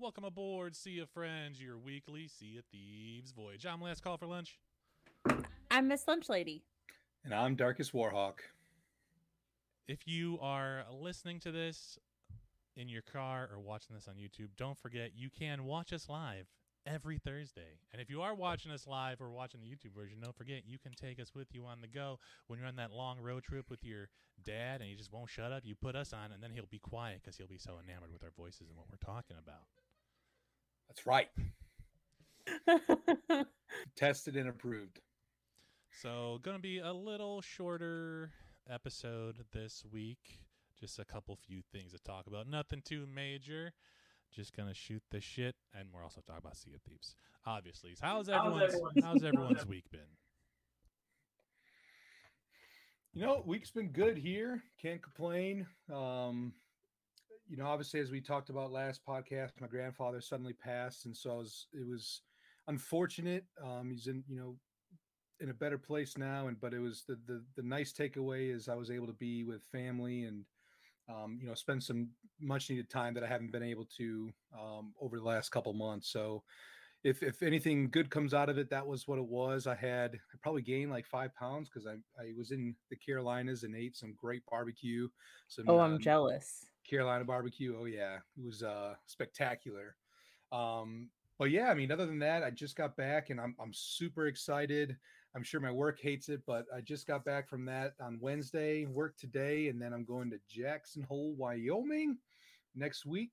Welcome aboard, Sea of Friends, your weekly Sea of Thieves voyage. I'm last call for lunch. I'm Miss Lunch Lady. And I'm Darkest Warhawk. If you are listening to this in your car or watching this on YouTube, don't forget you can watch us live every Thursday. And if you are watching us live or watching the YouTube version, don't forget you can take us with you on the go when you're on that long road trip with your dad and he just won't shut up. You put us on, and then he'll be quiet because he'll be so enamored with our voices and what we're talking about. That's right. Tested and approved. So, going to be a little shorter episode this week. Just a couple few things to talk about. Nothing too major. Just gonna shoot the shit, and we're also talking about Sea of Thieves. Obviously, how's everyone's how's everyone's week been? You know, week's been good here. Can't complain. Um, you know, obviously, as we talked about last podcast, my grandfather suddenly passed, and so it was, it was unfortunate. Um, he's in, you know, in a better place now, and but it was the the the nice takeaway is I was able to be with family and um, you know spend some much needed time that I haven't been able to um, over the last couple months. So if if anything good comes out of it, that was what it was. I had I probably gained like five pounds because I I was in the Carolinas and ate some great barbecue. Some, oh, I'm um, jealous. Carolina barbecue. Oh yeah, it was uh spectacular. Um, but yeah, I mean, other than that, I just got back and I'm I'm super excited. I'm sure my work hates it, but I just got back from that on Wednesday, work today, and then I'm going to Jackson Hole, Wyoming next week.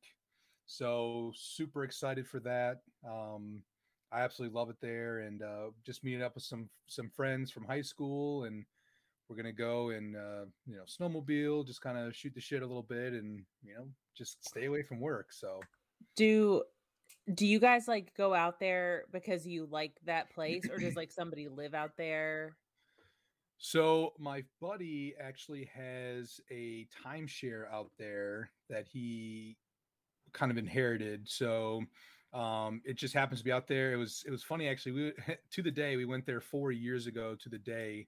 So super excited for that. Um, I absolutely love it there, and uh, just meeting up with some some friends from high school, and we're gonna go and uh, you know snowmobile, just kind of shoot the shit a little bit, and you know just stay away from work. So do do you guys like go out there because you like that place or does like somebody live out there so my buddy actually has a timeshare out there that he kind of inherited so um it just happens to be out there it was it was funny actually we to the day we went there four years ago to the day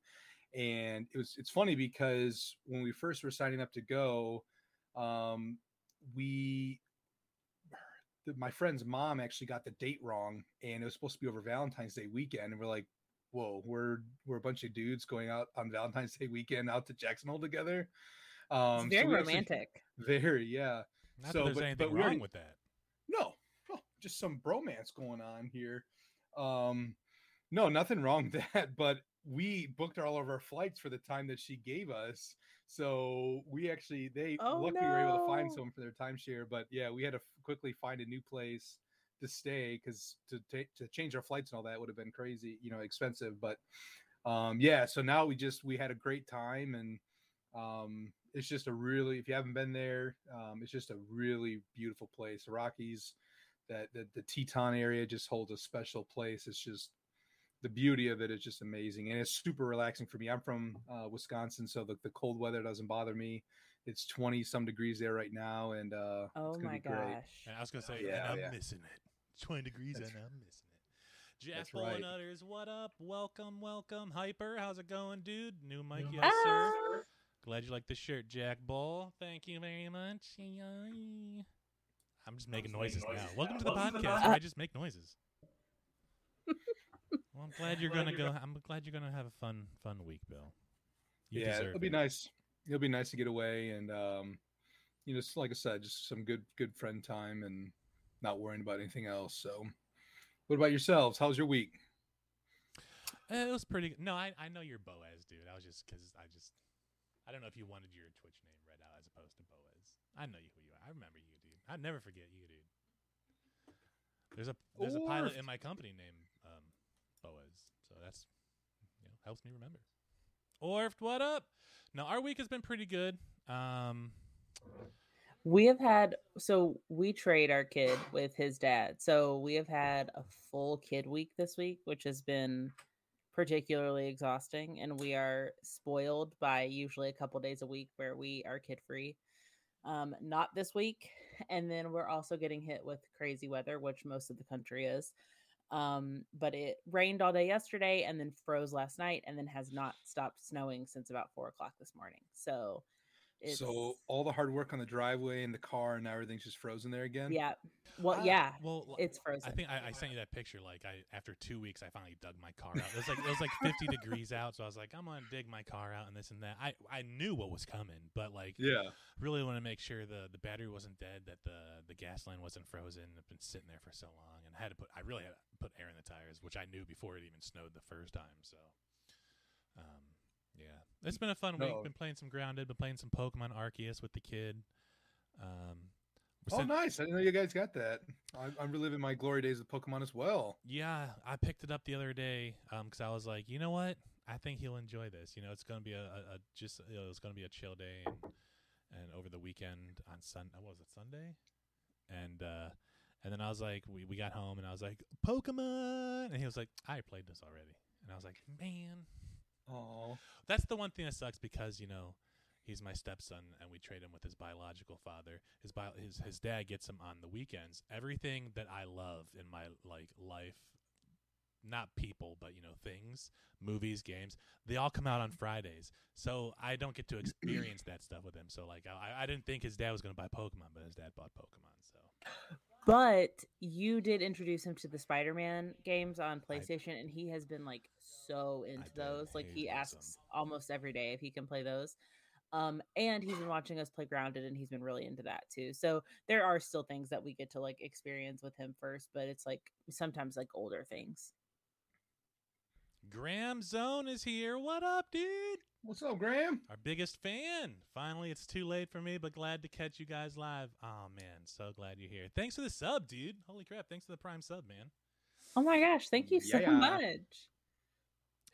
and it was it's funny because when we first were signing up to go um we my friend's mom actually got the date wrong and it was supposed to be over valentine's day weekend and we're like whoa we're we're a bunch of dudes going out on valentine's day weekend out to Jacksonville together? Um it's very so romantic. Actually, very yeah. Not so that there's but, anything but wrong already, with that. No no just some bromance going on here. Um no nothing wrong with that but we booked all of our flights for the time that she gave us so we actually they oh, luckily no. were able to find someone for their timeshare, but yeah, we had to quickly find a new place to stay because to take to change our flights and all that would have been crazy, you know, expensive. But um, yeah, so now we just we had a great time and Um, it's just a really, if you haven't been there, um, it's just a really beautiful place. The Rockies, that the, the Teton area just holds a special place. It's just the beauty of it is just amazing, and it's super relaxing for me. I'm from uh, Wisconsin, so the, the cold weather doesn't bother me. It's 20 some degrees there right now, and uh, Oh it's gonna my be great. gosh. And I was gonna say, Yeah, and I'm yeah. missing it. 20 degrees That's- and I'm missing it. Jeff that's right. Utters, what up? Welcome, welcome. Hyper, how's it going, dude? New mic, New yes, sir. Ah! Glad you like the shirt, Jack Bull. Thank you very much. I'm just making just making noises now. noises Welcome to the Welcome to the podcast pod- where I just make noises. Well, I'm glad you're gonna go. I'm glad you're gonna have a fun, fun week, Bill. You yeah, it'll be it. nice. It'll be nice to get away, and um, you know, like I said, just some good, good friend time, and not worrying about anything else. So, what about yourselves? How's your week? Eh, It was pretty. good. No, I I know you're Boaz, dude. I was just because I just I don't know if you wanted your Twitch name read out as opposed to Boaz. I know you who you are. I remember you, dude. I never forget you, dude. There's a there's a pilot in my company named Boaz, so that's you know helps me remember. Orf, what up? Now our week has been pretty good. Um, We have had so we trade our kid with his dad. So we have had a full kid week this week, which has been particularly exhausting. And we are spoiled by usually a couple days a week where we are kid free. Um, not this week. And then we're also getting hit with crazy weather, which most of the country is. Um, but it rained all day yesterday and then froze last night and then has not stopped snowing since about four o'clock this morning. So it's So all the hard work on the driveway and the car and now everything's just frozen there again. yeah. Well, I- yeah, Well, it's it's I think I, I sent you that picture. Like I, after two weeks, I finally dug my car out. It was like it was like 50 degrees out, so I was like, I'm gonna dig my car out and this and that. I, I knew what was coming, but like, Yeah. really want to make sure the the battery wasn't dead, that the the gas line wasn't frozen. I've been sitting there for so long, and I had to put. I really had to put air in the tires, which I knew before it even snowed the first time. So, um, yeah, it's been a fun week. Been playing some Grounded. Been playing some Pokemon Arceus with the kid. Um, Oh, sit- nice. I didn't know you guys got that. I'm, I'm reliving my glory days of Pokemon as well. Yeah, I picked it up the other day because I was like, you know what? I think he'll enjoy this. You know, it's gonna be a, a, a just you know, it's gonna be a chill day and and over the weekend on Sun. What was it Sunday? And uh, and then I was like, we we got home and I was like, Pokemon, and he was like, I played this already, and I was like, man, Oh, that's the one thing that sucks because you know he's my stepson and we trade him with his biological father. His bio- his his dad gets him on the weekends. Everything that I love in my like life, not people, but you know things, movies, games, they all come out on Fridays. So I don't get to experience that stuff with him. So like I I didn't think his dad was going to buy Pokemon, but his dad bought Pokemon. So But you did introduce him to the Spider-Man games on PlayStation, and he has been like so into those. Like he asks almost every day if he can play those. Um, and he's been watching us play Grounded, and he's been really into that too. So there are still things that we get to like experience with him first, but it's like sometimes like older things. Graham Zone is here. What up, dude? What's up, Graham? Our biggest fan. Finally, it's too late for me, but glad to catch you guys live. Oh man, so glad you're here. Thanks for the sub, dude. Holy crap! Thanks for the prime sub, man. Oh my gosh, thank you so Yeah. much.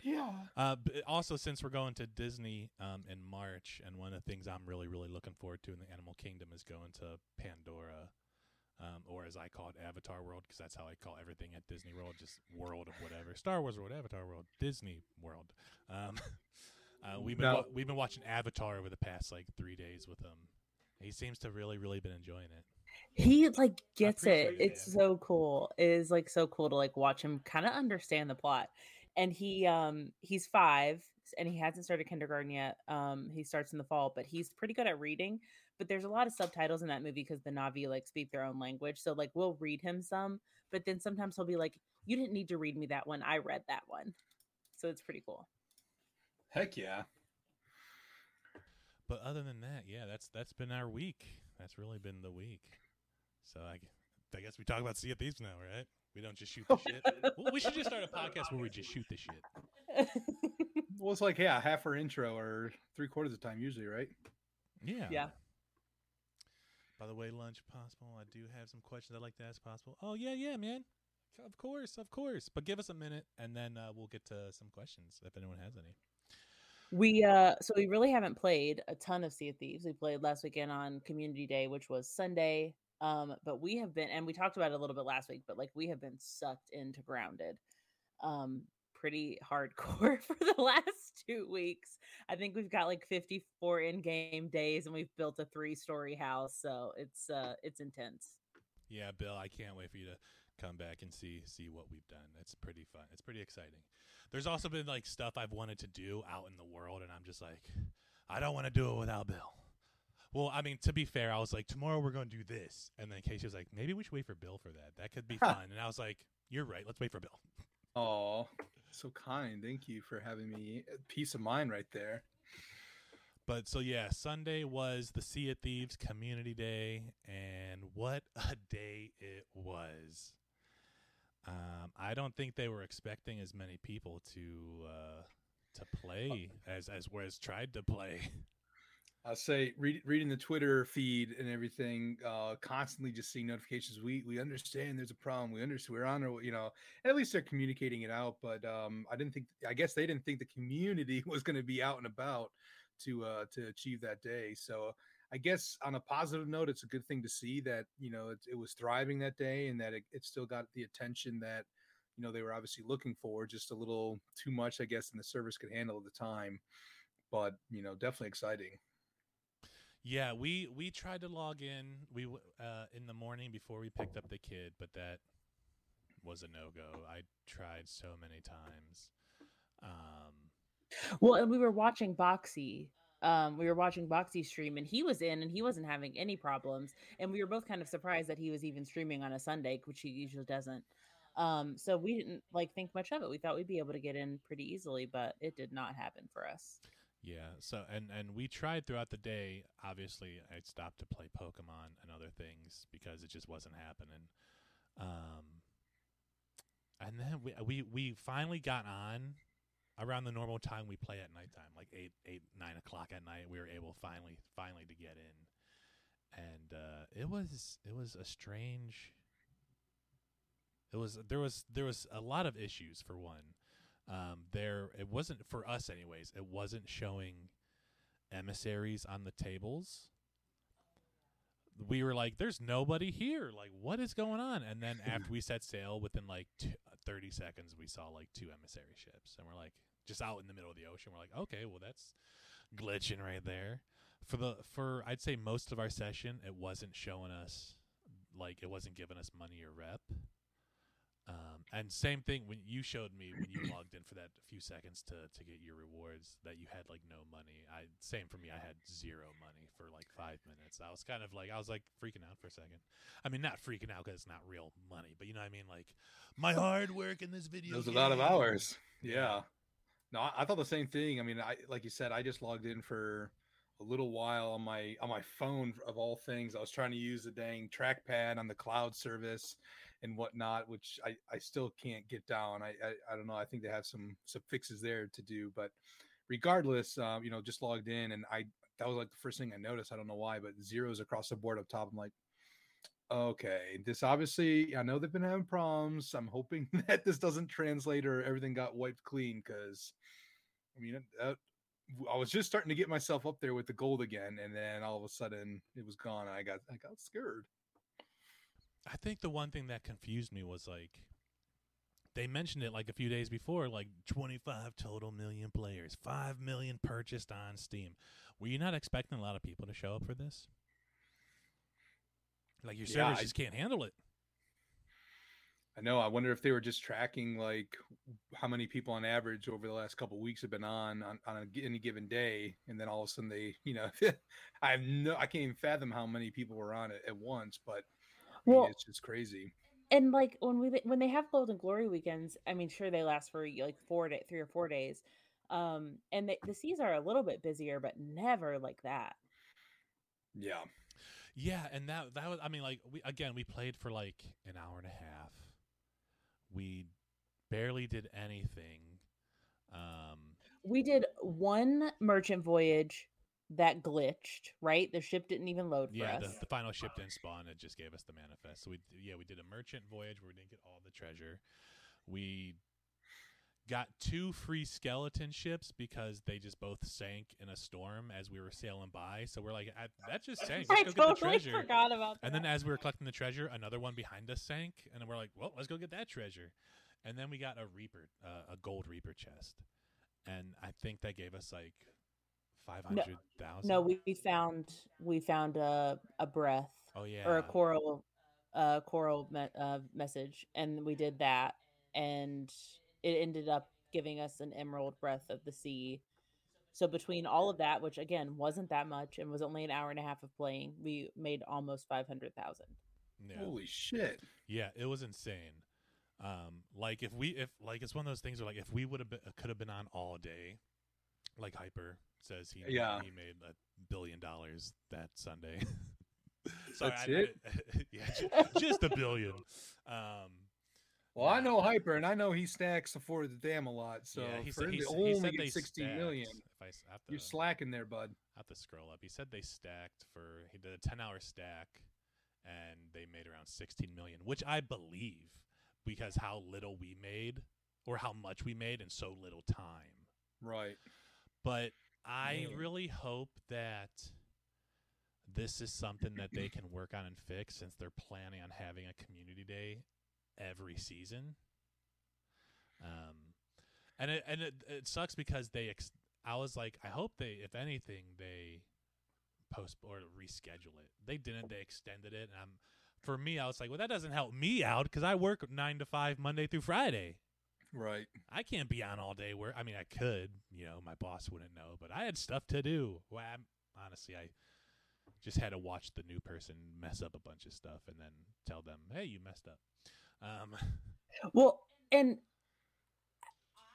Yeah. Uh, b- also, since we're going to Disney um, in March, and one of the things I'm really, really looking forward to in the Animal Kingdom is going to Pandora, um, or as I call it, Avatar World, because that's how I call everything at Disney World, just World of whatever, Star Wars World, Avatar World, Disney World. Um, uh, we've been Now- wa- we've been watching Avatar over the past like three days with him. He seems to really, really been enjoying it. He like gets it. it, It's man. so cool. It is like so cool to like watch him kind of understand the plot. And he um he's five and he hasn't started kindergarten yet. Um he starts in the fall, but he's pretty good at reading. But there's a lot of subtitles in that movie because the Na'vi like speak their own language. So like we'll read him some, but then sometimes he'll be like, "You didn't need to read me that one. I read that one." So it's pretty cool. Heck yeah. But other than that, yeah, that's that's been our week. That's really been the week. So I, I guess we talk about Sea of Thieves now, right? We don't just shoot the shit. Well, we should just start a podcast where we just shoot the shit. Well, it's like yeah, half our intro or three quarters of the time usually, right? Yeah. Yeah. By the way, lunch possible. I do have some questions I'd like to ask possible. Oh yeah, yeah, man. Of course, of course. But give us a minute, and then uh, we'll get to some questions if anyone has any. We uh so we really haven't played a ton of Sea of Thieves. We played last weekend on Community Day, which was Sunday. Um, but we have been and we talked about it a little bit last week, but like we have been sucked into grounded um pretty hardcore for the last two weeks. I think we've got like 54 in-game days and we've built a three-story house. So it's uh it's intense. Yeah, Bill, I can't wait for you to come back and see see what we've done. It's pretty fun. It's pretty exciting. There's also been like stuff I've wanted to do out in the world, and I'm just like, I don't want to do it without Bill. Well, I mean, to be fair, I was like, tomorrow we're going to do this, and then Casey was like, maybe we should wait for Bill for that. That could be fun. And I was like, you're right. Let's wait for Bill. Oh, so kind. Thank you for having me. Peace of mind right there. But so yeah, Sunday was the Sea of Thieves Community Day, and what a day it was! Um, I don't think they were expecting as many people to uh, to play as as whereas tried to play. I say read, reading the Twitter feed and everything, uh, constantly just seeing notifications. We we understand there's a problem. We understand we're on our you know. At least they're communicating it out. But um, I didn't think. I guess they didn't think the community was going to be out and about to uh to achieve that day. So I guess on a positive note, it's a good thing to see that you know it, it was thriving that day and that it, it still got the attention that you know they were obviously looking for. Just a little too much, I guess, than the service could handle at the time. But you know, definitely exciting. Yeah, we we tried to log in we uh, in the morning before we picked up the kid, but that was a no go. I tried so many times. Um, well, and we were watching Boxy. Um, we were watching Boxy stream, and he was in, and he wasn't having any problems. And we were both kind of surprised that he was even streaming on a Sunday, which he usually doesn't. Um, so we didn't like think much of it. We thought we'd be able to get in pretty easily, but it did not happen for us. Yeah. So and and we tried throughout the day. Obviously, I stopped to play Pokemon and other things because it just wasn't happening. Um, and then we we we finally got on around the normal time we play at nighttime, like eight eight nine o'clock at night. We were able finally finally to get in, and uh, it was it was a strange. It was there was there was a lot of issues for one um, there it wasn't for us anyways it wasn't showing emissaries on the tables we were like there's nobody here like what is going on and then after we set sail within like two, 30 seconds we saw like two emissary ships and we're like just out in the middle of the ocean. We're like okay well that's glitching right there. For the for i'd say most of our session it wasn't showing us like it wasn't giving us money or rep um, and same thing when you showed me when you logged in for that few seconds to to get your rewards that you had like no money. I same for me. I had zero money for like five minutes. I was kind of like I was like freaking out for a second. I mean, not freaking out because it's not real money, but you know what I mean. Like my hard work in this video. It was a lot of hours. Yeah. No, I, I thought the same thing. I mean, I like you said, I just logged in for a little while on my on my phone of all things. I was trying to use the dang trackpad on the cloud service and whatnot, which I, I still can't get down. I, I, I don't know. I think they have some some fixes there to do, but regardless, um, you know, just logged in and I that was like the first thing I noticed. I don't know why, but zeros across the board up top. I'm like, okay, this obviously I know they've been having problems. I'm hoping that this doesn't translate or everything got wiped clean because I mean that, I was just starting to get myself up there with the gold again, and then all of a sudden it was gone. I got I got scared. I think the one thing that confused me was like they mentioned it like a few days before, like 25 total million players, 5 million purchased on Steam. Were you not expecting a lot of people to show up for this? Like your servers yeah, just can't handle it. I know. I wonder if they were just tracking like how many people on average over the last couple weeks have been on on, on a, any given day, and then all of a sudden they, you know, I have no, I can't even fathom how many people were on it at once. But well, it's just crazy. And like when we when they have golden glory weekends, I mean, sure they last for like four to three or four days, um, and the, the seas are a little bit busier, but never like that. Yeah, yeah, and that that was I mean, like we again we played for like an hour and a half. We barely did anything. Um, we did one merchant voyage that glitched, right? The ship didn't even load for yeah, us. The, the final ship didn't spawn. It just gave us the manifest. So we yeah we did a merchant voyage where we didn't get all the treasure. We got two free skeleton ships because they just both sank in a storm as we were sailing by. So we're like, I, that just sank. Let's I go get totally the treasure. forgot about that. And then as we were collecting the treasure, another one behind us sank, and then we're like, well, let's go get that treasure. And then we got a reaper, uh, a gold reaper chest, and I think that gave us like five hundred thousand. no, we, we found we found a a breath oh yeah, or a coral uh coral me- uh, message and we did that and it ended up giving us an emerald breath of the sea so between all of that which again wasn't that much and was only an hour and a half of playing we made almost 500,000 yeah. Holy shit! Yeah, it was insane. Um, like if we if like it's one of those things where like if we would have been could have been on all day, like Hyper says he Yeah. he made a billion dollars that Sunday. Sorry, That's I- I it? didn't- yeah, ju- just a billion. Um, Well, I know Hyper, and I know he stacks for the damn a lot. So yeah, he said, he, he only said they 16 million, stacked- If I s- I have to, you're slacking there, bud. I have to scroll up. He said they stacked for he did a ten hour stack, and they made around sixteen million, which I believe because how little we made or how much we made in so little time. Right. But I really hope that this is something that they can work on and fix since they're planning on having a community day every season. Um, and it and it, it sucks because they. Ex- I was like, I hope they, if anything, they post or reschedule it. They didn't. They extended it, and I'm. For me, I was like, well, that doesn't help me out because I work nine to five Monday through Friday. Right. I can't be on all day. Where I mean, I could. You know, my boss wouldn't know, but I had stuff to do. Well, I'm, honestly, I just had to watch the new person mess up a bunch of stuff and then tell them, "Hey, you messed up." Um, Well, and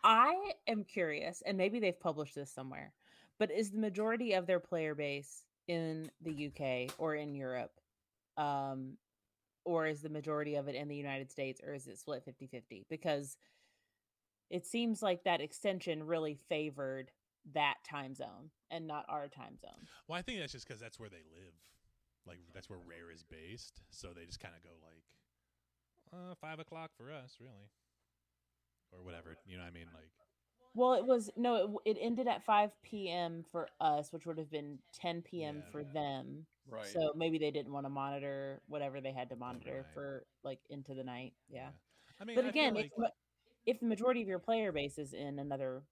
I am curious, and maybe they've published this somewhere, but is the majority of their player base in the UK or in Europe? Um, or is the majority of it in the United States, or is it split 50 50? Because it seems like that extension really favored that time zone and not our time zone. well, I think that's just because that's where they live. Like that's where Rare is based, so they just kind of go like uh, five o'clock for us, really, or whatever. You know what I mean? Like, Well, it was no, it, it ended at 5 p.m. for us, which would have been 10 p.m. Yeah. for them. Right. So maybe they didn't want to monitor whatever they had to monitor Overnight. for like into the night. Yeah. I mean, but I again, like, if, ma- if the majority of your player base is in another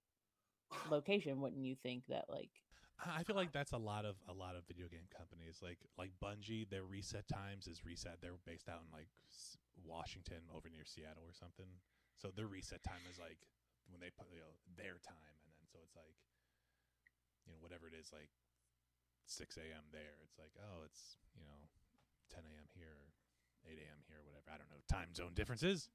location, wouldn't you think that like I feel like that's a lot of a lot of video game companies like like Bungie. Their reset times is reset. They're based out in like Washington, over near Seattle or something. So their reset time is like when they put you know their time, and then so it's like you know whatever it is like six a.m. there. It's like oh it's you know ten a.m. here, eight a.m. here, whatever. I don't know time zone differences.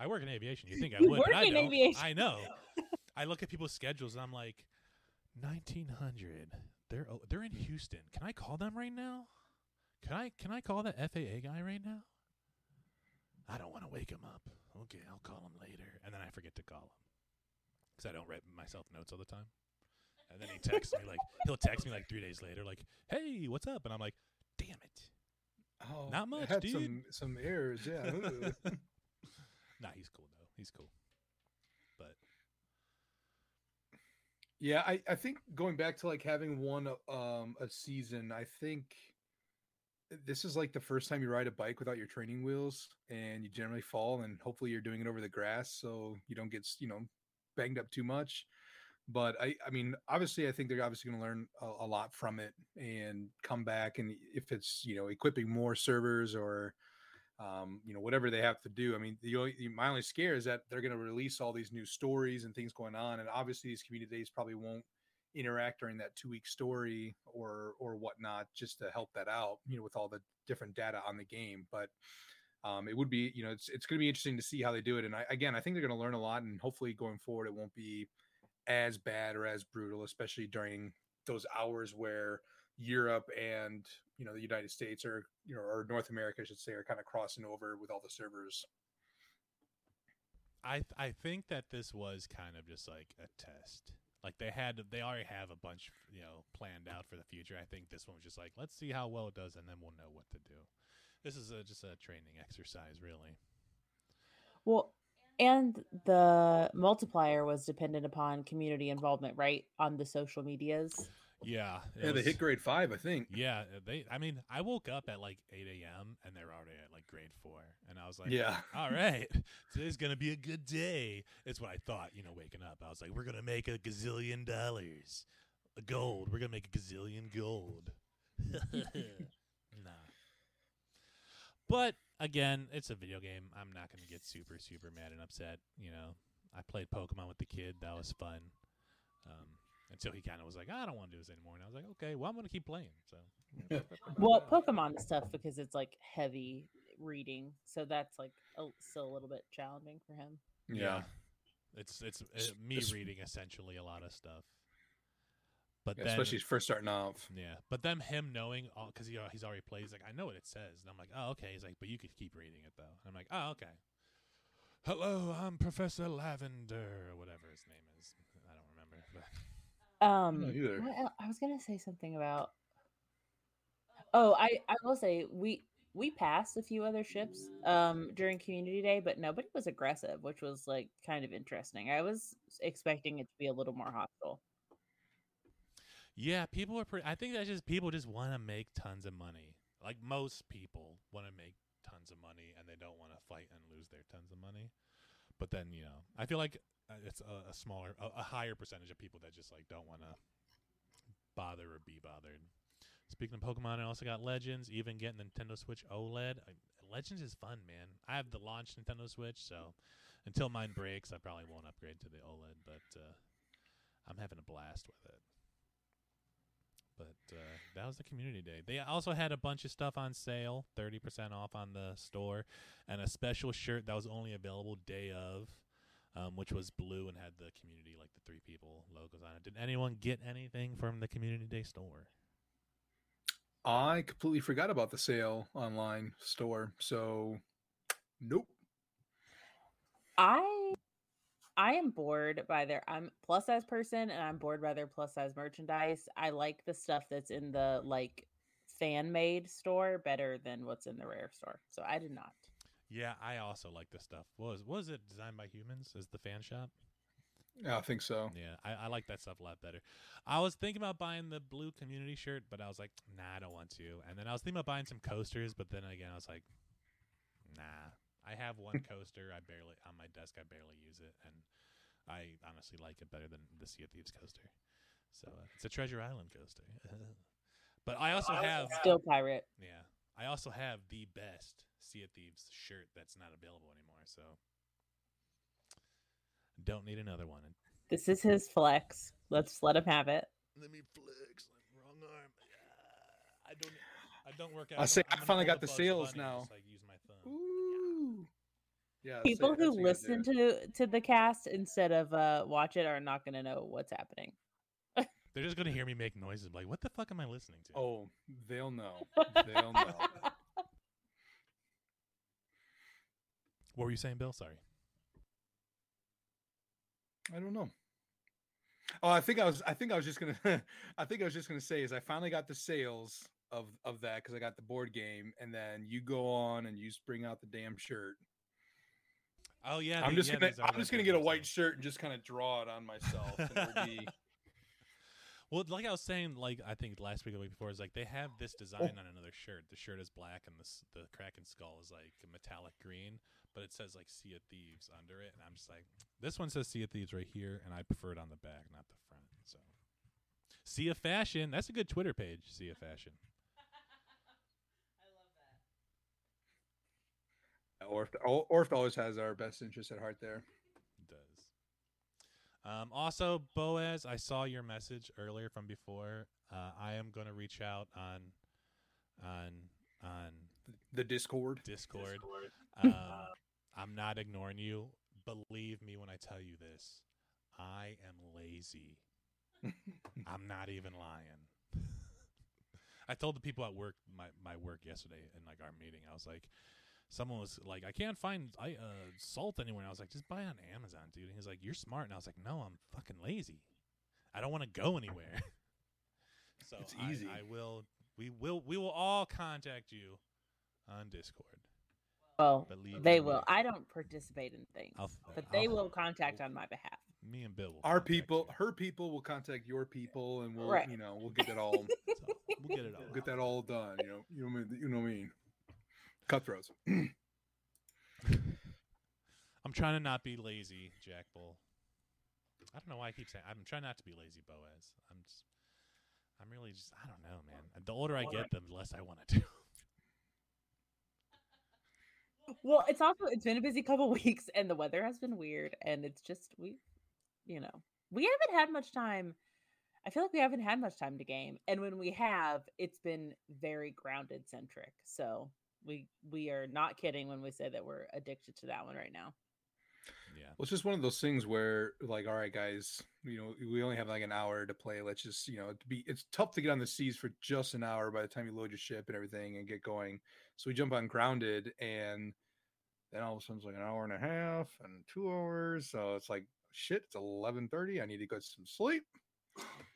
I work in aviation. You think I You would? but work I in don't. aviation. I know. I look at people's schedules and I'm like, 1900. They're o- they're in Houston. Can I call them right now? Can I can I call that FAA guy right now? I don't want to wake him up. Okay, I'll call him later, and then I forget to call him because I don't write myself notes all the time. And then he texts me like he'll text me like three days later, like, "Hey, what's up?" And I'm like, "Damn it." Oh, Not much, had dude. Some some errors. Yeah. Nah, he's cool though. He's cool. But Yeah, I, I think going back to like having one um a season, I think this is like the first time you ride a bike without your training wheels and you generally fall and hopefully you're doing it over the grass so you don't get, you know, banged up too much. But I I mean, obviously I think they're obviously going to learn a, a lot from it and come back and if it's, you know, equipping more servers or um, you know, whatever they have to do. I mean, the only, my only scare is that they're going to release all these new stories and things going on, and obviously these community days probably won't interact during that two week story or or whatnot, just to help that out. You know, with all the different data on the game, but. Um, it would be, you know, it's it's going to be interesting to see how they do it. And I, again, I think they're going to learn a lot, and hopefully going forward, it won't be as bad or as brutal, especially during those hours where Europe and you know the United States or you know or North America, I should say, are kind of crossing over with all the servers. I th- I think that this was kind of just like a test. Like they had they already have a bunch you know planned out for the future. I think this one was just like let's see how well it does and then we'll know what to do. This is a, just a training exercise, really. Well, And the multiplier was dependent upon community involvement, right? On the social medias. Yeah. Yeah, they was- hit grade five, I think. Yeah, uh, they. I mean, I woke up at like 8 a.m. and they were already at like grade four, and I was like, Yeah. all right, today's gonna be a good day." It's what I thought. You know, waking up, I was like, "We're gonna make a gazillion dollars, a gold. We're gonna make a gazillion gold." nah. But again, it's a video game. I'm not gonna get super super mad and upset. You know, I played Pokemon with the kid. That was fun. Um, until he kind of was like, I don't want to do this anymore. And I was like, okay, well, I'm going to keep playing. So, Well, Pokemon is tough because it's like heavy reading, so that's like a, still a little bit challenging for him. Yeah. it's it's uh, me es- reading essentially a lot of stuff. But Yeah, then, especially first starting off. yeah, but then him knowing because he uh, he's already played. He's like, I know what it says, and I'm like, oh, okay. He's like, but you could keep reading it though. And I'm like, oh, okay. Hello, I'm Professor Lavender, or whatever his name is. I don't remember. But Um, either. what I was gonna say something about. Oh, I I will say we we passed a few other ships um during Community Day, but nobody was aggressive, which was like kind of interesting. I was expecting it to be a little more hostile. Yeah, people are pretty. I think that's just people just want to make tons of money. Like most people want to make tons of money and they don't want to fight and lose their tons of money. But then you know, I feel like it's a, a smaller, a, a higher percentage of people that just like don't want to bother or be bothered. Speaking of Pokemon, I also got Legends. Even getting Nintendo Switch OLED. I, Legends is fun, man. I have the launch Nintendo Switch, so until mine breaks, I probably won't upgrade to the OLED. But uh, I'm having a blast with it. But uh, that was the community day. They also had a bunch of stuff on sale, thirty percent off on the store, and a special shirt that was only available day of, um, which was blue and had the community like the three people logos on it. Did anyone get anything from the community day store? I completely forgot about the sale online store. So, nope. I I am bored by their I'm plus size person and I'm bored by their plus size merchandise. I like the stuff that's in the like fan made store better than what's in the rare store. So I did not. Yeah, I also like this stuff. Was was it designed by humans? Is the fan shop? Yeah, I think so. Yeah, I, I like that stuff a lot better. I was thinking about buying the blue community shirt, but I was like, nah, I don't want to. And then I was thinking about buying some coasters, but then again, I was like, nah. I have one coaster. I barely on my desk. I barely use it, and I honestly like it better than the Sea of Thieves coaster. So uh, it's a Treasure Island coaster. but I also have Still pirate. yeah, I also have the best Sea of Thieves shirt that's not available anymore. So don't need another one. This is his flex. Let's let him have it. Let me flex. Like, wrong arm. Yeah. I don't. I don't work out. I say I I'm gonna finally got the Bugs sales now. Just, like use my thumb. Ooh. Yeah. People it, who what you gotta listen to to the cast instead of uh watch it are not going to know what's happening. They're just gonna hear me make noises. Like, what the fuck am I listening to? Oh, they'll know. They'll know. What were you saying, Bill? Sorry. I don't know. Oh, I think I was. I think I was just gonna. I think I was just gonna say is I finally got the sales of of that because I got the board game, and then you go on and you just bring out the damn shirt. Oh yeah. I'm just yeah, gonna. I'm just gonna get a white shirt and just kind of draw it on myself. and it'll be, Well, like I was saying, like I think last week or the week before is like they have this design oh. on another shirt. The shirt is black and the the Kraken skull is like metallic green, but it says like Sea of Thieves under it, and I'm just like, this one says Sea of Thieves right here, and I prefer it on the back, not the front. So, Sea of Fashion. That's a good Twitter page. Sea of Fashion. I love that. Orf, Or- Orf always has our best interest at heart there. It does. Um, also, Boaz, I saw your message earlier from before. Uh, I am going to reach out on on on The Discord. Discord. Um, I'm not ignoring you. Believe me when I tell you this. I am lazy. I'm not even lying. I told the people at work, my, my work yesterday in like our meeting, I was like, someone was like, I can't find I uh, salt anywhere. And I was like, just buy on Amazon, dude. And he's like, you're smart. And I was like, no, I'm fucking lazy. I don't want to go anywhere. so It's I- easy. I will. We will. We will all contact you on Discord. Well, Believe they will. me. I don't participate in things, I'll, but they I'll- will contact on my behalf. Me and Bill will. Our people, you. her people will contact your people, and we'll, Right. you know, we'll get that all, So, we'll get it all. get that all done. You know, you know, what I mean- you know what I mean. Cutthroats. I'm trying to not be lazy, Jack Bull. I don't know why I keep saying I'm trying not to be lazy, Boaz. I'm just, I'm really just, I don't know, man. The older I get, the less I want to do. Well, it's also it's been a busy couple weeks, and the weather has been weird, and it's just we, you know, we haven't had much time. I feel like we haven't had much time to game, and when we have, it's been very grounded centric. So we we are not kidding when we say that we're addicted to that one right now. Yeah. Well, it's just one of those things where, like, all right, guys, you know, we only have like an hour to play. Let's just, you know, to be. It's tough to get on the seas for just an hour by the time you load your ship and everything and get going. So we jump on grounded, and then all of a sudden it's like an hour and a half and two hours. So it's like shit. It's eleven thirty. I need to go get some sleep.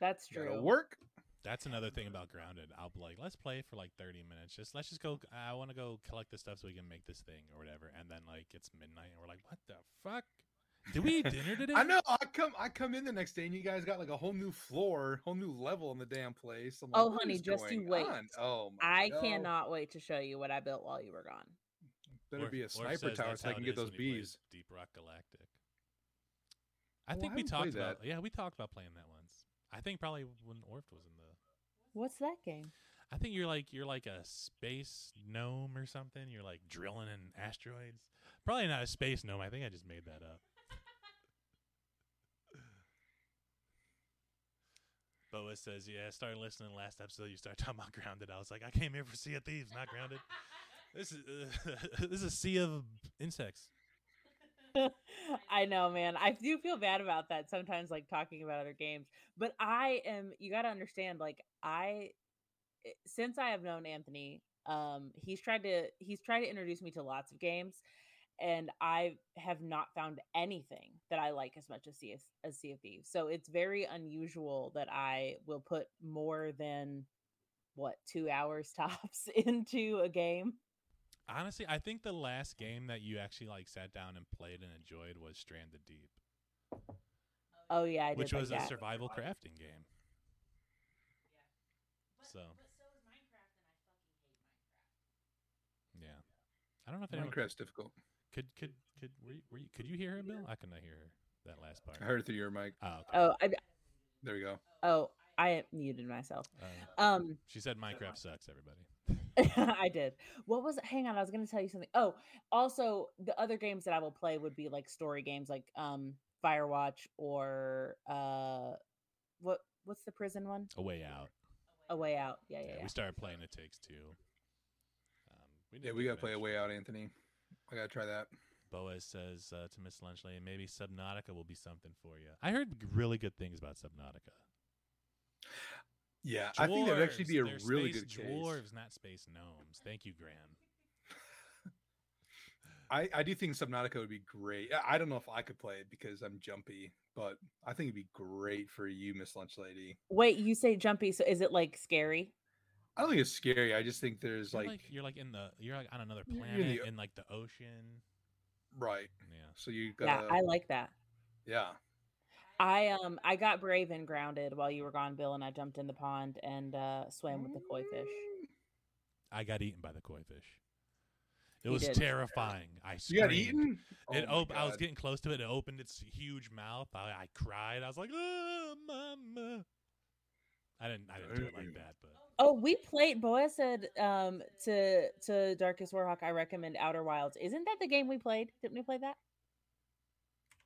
That's Gotta true. work. That's another thing about grounded. I'll be like, let's play for like 30 minutes. Just let's just go. I want to go collect the stuff so we can make this thing or whatever. And then like it's midnight and we're like, what the fuck? Did we eat dinner today? I know. I come. I come in the next day, and you guys got like a whole new floor, whole new level in the damn place. I'm like, Oh, honey, just you wait. on?" Oh, my I God. cannot wait to show you what I built while you were gone. Better Orf- be a sniper tower so I can get those when he plays bees. Deep Rock Galactic. I Oh, I think we haven't talked about. that. Yeah, we talked about playing that once. I think probably when Orf was in the. What's that game? I think you're like you're like a space gnome or something. You're like drilling in asteroids. Probably not a space gnome. I think I just made that up. Boaz says, "Yeah, I started listening last episode. You started talking about grounded. I was like, I came here for Sea of Thieves, not grounded. This is uh, this is a sea of insects. I know, man. I do feel bad about that sometimes, like talking about other games. But I am, you got to understand, like, I, i- since I have known Anthony, um, he's tried to, he's tried to introduce me to lots of games. And I have not found anything that I like as much as Sea of, as Sea of Thieves. So it's very unusual that I will put more than what two hours tops into a game. Honestly, I think the last game that you actually like sat down and played and enjoyed was Stranded Deep, Oh yeah, I did which like was a that. survival crafting game. So. Yeah, I don't know if anyone Minecraft's difficult. Could could could were you, were you, could you hear her, Bill? I could not hear her that last part. I heard it through your mic. Oh, okay. Oh, I, There we go. oh, I muted myself. Uh, Um, she said Minecraft sucks. Everybody. I did. What was it? Hang on, I was going to tell you something. Oh, also the other games that I will play would be like story games, like um Firewatch or uh, what what's the prison one? A way out. A Way Out. Yeah, yeah, Yeah, yeah. we started playing It Takes Two. Um, we Yeah, didn't we gotta play a way out, Anthony. I gotta try that. Boaz says uh, to Miss Lunchley, maybe Subnautica will be something for you. I heard really good things about Subnautica. Yeah, I think that'd actually be a They're really space good case. dwarves, not space gnomes. Thank you, Graham. I, I do think Subnautica would be great. I- I don't know if I could play it because I'm jumpy, but I think it'd be great for you, Miss Lunch Lady. Wait, you say jumpy? So is it like scary? I don't think it's scary. I just think there's You're like, like, you're like in the you're like on another You're in planet the- in like the ocean. right. Yeah. So you Yeah, gotta I like that. yeah. I um I got brave and grounded while you were gone, Bill, and I jumped in the pond and uh swam with the koi fish. I got eaten by the koi fish. It You was did. terrifying. I You screamed. got eaten? It Oh my op- I was getting close to it. It opened its huge mouth. I, I cried. I was like, "Oh, mama!" I didn't. I didn't do it like that, but Oh, we played. Boaz said um to to Darkest Warhawk. I recommend Outer Wilds. Isn't that the game we played? Didn't we play that?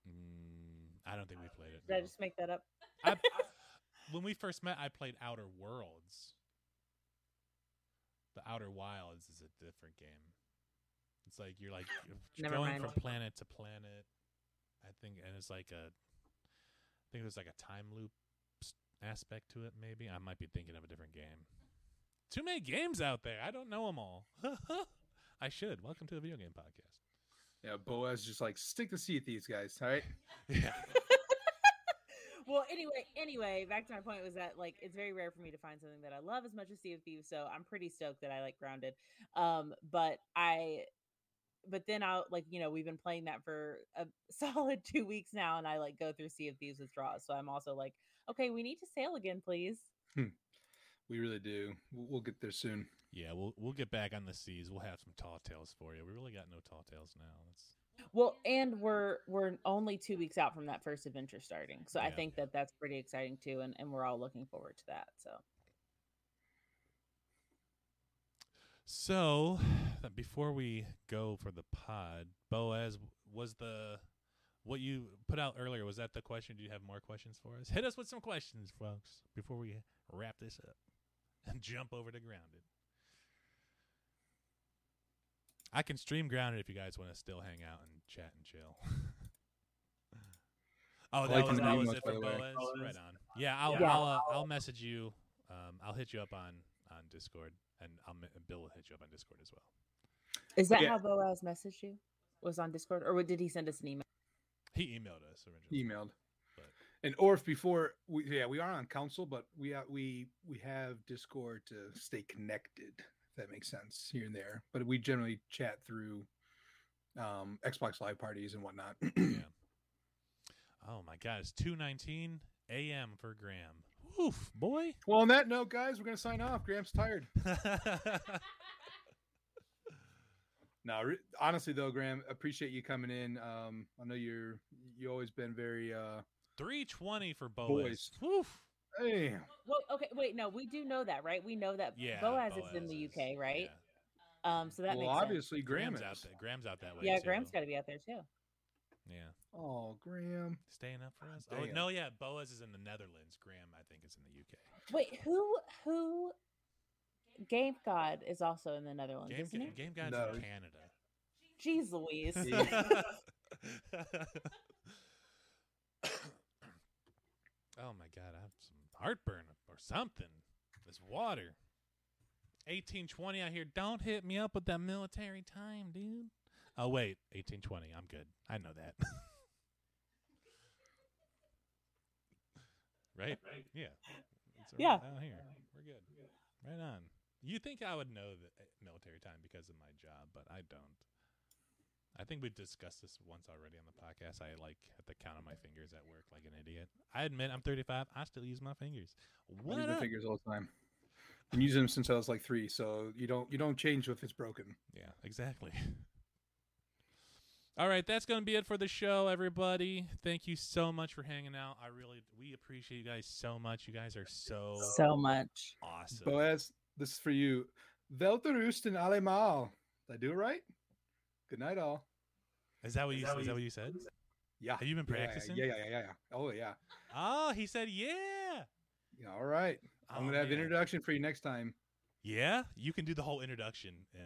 mm, I don't think we played it. Did I just make that up? I, when we first met, I played Outer Worlds. The Outer Wilds is a different game. It's like you're like you're going mind. from planet to planet. I think, and it's like a. I think there's like a time loop s- aspect to it. Maybe I might be thinking of a different game. Too many games out there. I don't know them all. I should. Welcome to the video game podcast. Yeah, Boaz just like stick to Sea of Thieves, guys. All right. Yeah. well, anyway, anyway, back to my point was that like it's very rare for me to find something that I love as much as Sea of Thieves, so I'm pretty stoked that I like Grounded. Um, but I, but then I'll like you know we've been playing that for a solid two weeks now, and I like go through Sea of Thieves withdrawals. So I'm also like, okay, we need to sail again, please. Hmm. We really do. We'll, we'll get there soon. Yeah, we'll we'll get back on the seas. We'll have some tall tales for you. We really got no tall tales now. That's Well, and we're we're only two weeks out from that first adventure starting, so I Yeah. think that that's pretty exciting too, and and we're all looking forward to that. So So, before we go for the pod, Boaz was the what you put out earlier. Was that the question? Do you have more questions for us? Hit us with some questions, folks, before we wrap this up and jump over to grounded. I can stream grounded if you guys want to still hang out and chat and chill. oh, that like was the that name was it for the. Boaz. Right on. Yeah, I'll Yeah. I'll, uh, I'll message you. Um, I'll hit you up on on Discord, and I'll Bill will hit you up on Discord as well. is that Yeah. how Boaz messaged you? Was on Discord, or did he send us an email? He emailed us originally. Emailed. But- And Orf before we yeah we are on council, but we uh, we we have Discord to stay connected. If that makes sense here and there, but we generally chat through um, Xbox Live parties and whatnot. yeah. Oh my God! It's two nineteen a.m. for Graham. Woof, boy. well, on that note, guys, we're gonna sign off. Graham's tired. No, re- honestly though, Graham, appreciate you coming in. Um, I know you're you always been very uh Three twenty for Boaz. Boys. Woof. hey Well, okay, wait, no, we do know that, right? We know that Yeah. Boaz, is in Boaz the is- UK, right? yeah. Um, so that well makes sense. obviously Graham Graham's out there. Graham's out that way. Yeah, too. Graham's got to be out there too. Yeah, Oh, Graham. staying up for us. Oh no, yeah. Boaz is in the Netherlands. Graham, I think, is in the UK. Wait, who who? Game God is also in the Netherlands, Game, isn't he? Game God's No. in Canada. Jeez Louise. oh my god, I have some heartburn or something. This water. 1820 I hear don't hit me up with that military time, dude. Oh wait, 1820. I'm good. I know that. right? Yeah. It's Yeah. around Down here. We're good. Right on. You think I would know the uh, military time because of my job, but I don't. I think we discussed this once already on the podcast. I like at the count of my fingers at work like an idiot. I admit I'm 35. I still use my fingers. I What use my fingers all the time. Been using them since I was like three, so you don't you don't change if it's broken. Yeah, exactly. All right, that's going to be it for the show, everybody. Thank you so much for hanging out. I really, we appreciate you guys so much. You guys are so, So much. awesome. Boaz, this is for you. Welterust in allemal. Did I do it right? Good night, all. Is that what you? Is that what you said? Yeah. Have you been Yeah, yeah, practicing? Yeah, yeah, yeah, yeah. yeah. Oh yeah. Oh, he said, yeah. Yeah. All right. I'm Oh, gonna have man. introduction for you next time. Yeah, you can do the whole introduction in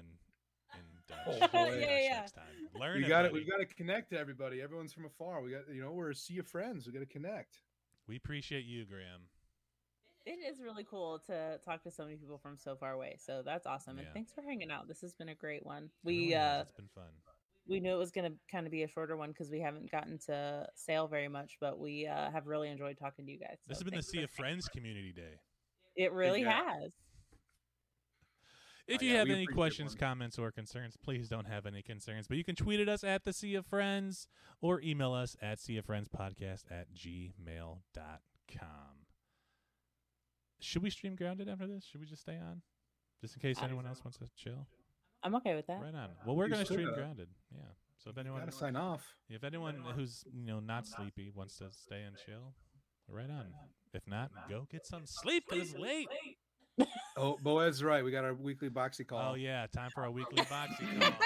in Dutch. Oh, Dutch. Yeah, yeah. Next time. Learn we got it. buddy. We got to connect to everybody. Everyone's from afar. We got you know we're a sea of friends. We got to connect. We appreciate you, Graham. It is really cool to talk to so many people from so far away. So that's awesome. And Yeah. thanks for hanging out. This has been a great one. It We really has. uh it's been fun. we knew it was going to kind of be a shorter one because we haven't gotten to sail very much, but we uh, have really enjoyed talking to you guys. This has been the Sea of Friends Community Day. It really Yeah. has. If Oh, you yeah, have any questions, comments, or concerns, please don't have any concerns. But you can tweet at us at the Sea of Friends or email us at Sea of Friends Podcast at gmail.com. Should we stream grounded after this? Should we just stay on? Just in case I- anyone else wants to chill? I'm okay with that. Right on. Well, we're You going to stream grounded. Yeah. So if anyone Got to sign off. if anyone who's you know not sleepy wants to stay and chill, right on. If not, go get some sleep because it's late. Oh, Boaz is right. We got our weekly boxy call. Oh yeah, time for our weekly boxy call.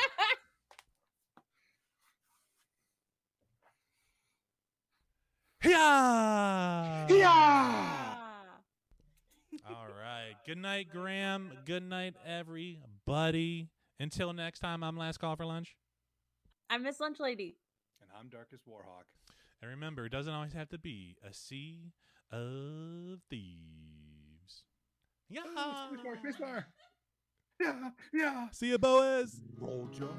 Yeah. Ah. All right. Good night, Graham. Good night, everybody. Until next time, I'm Last Call for Lunch. I'm Miss Lunch Lady. And I'm Darkest Warhawk. And remember, it doesn't always have to be a sea of thieves. Yeah. Oh, spacebar, spacebar. Yeah, yeah. See you, Boaz. Roger.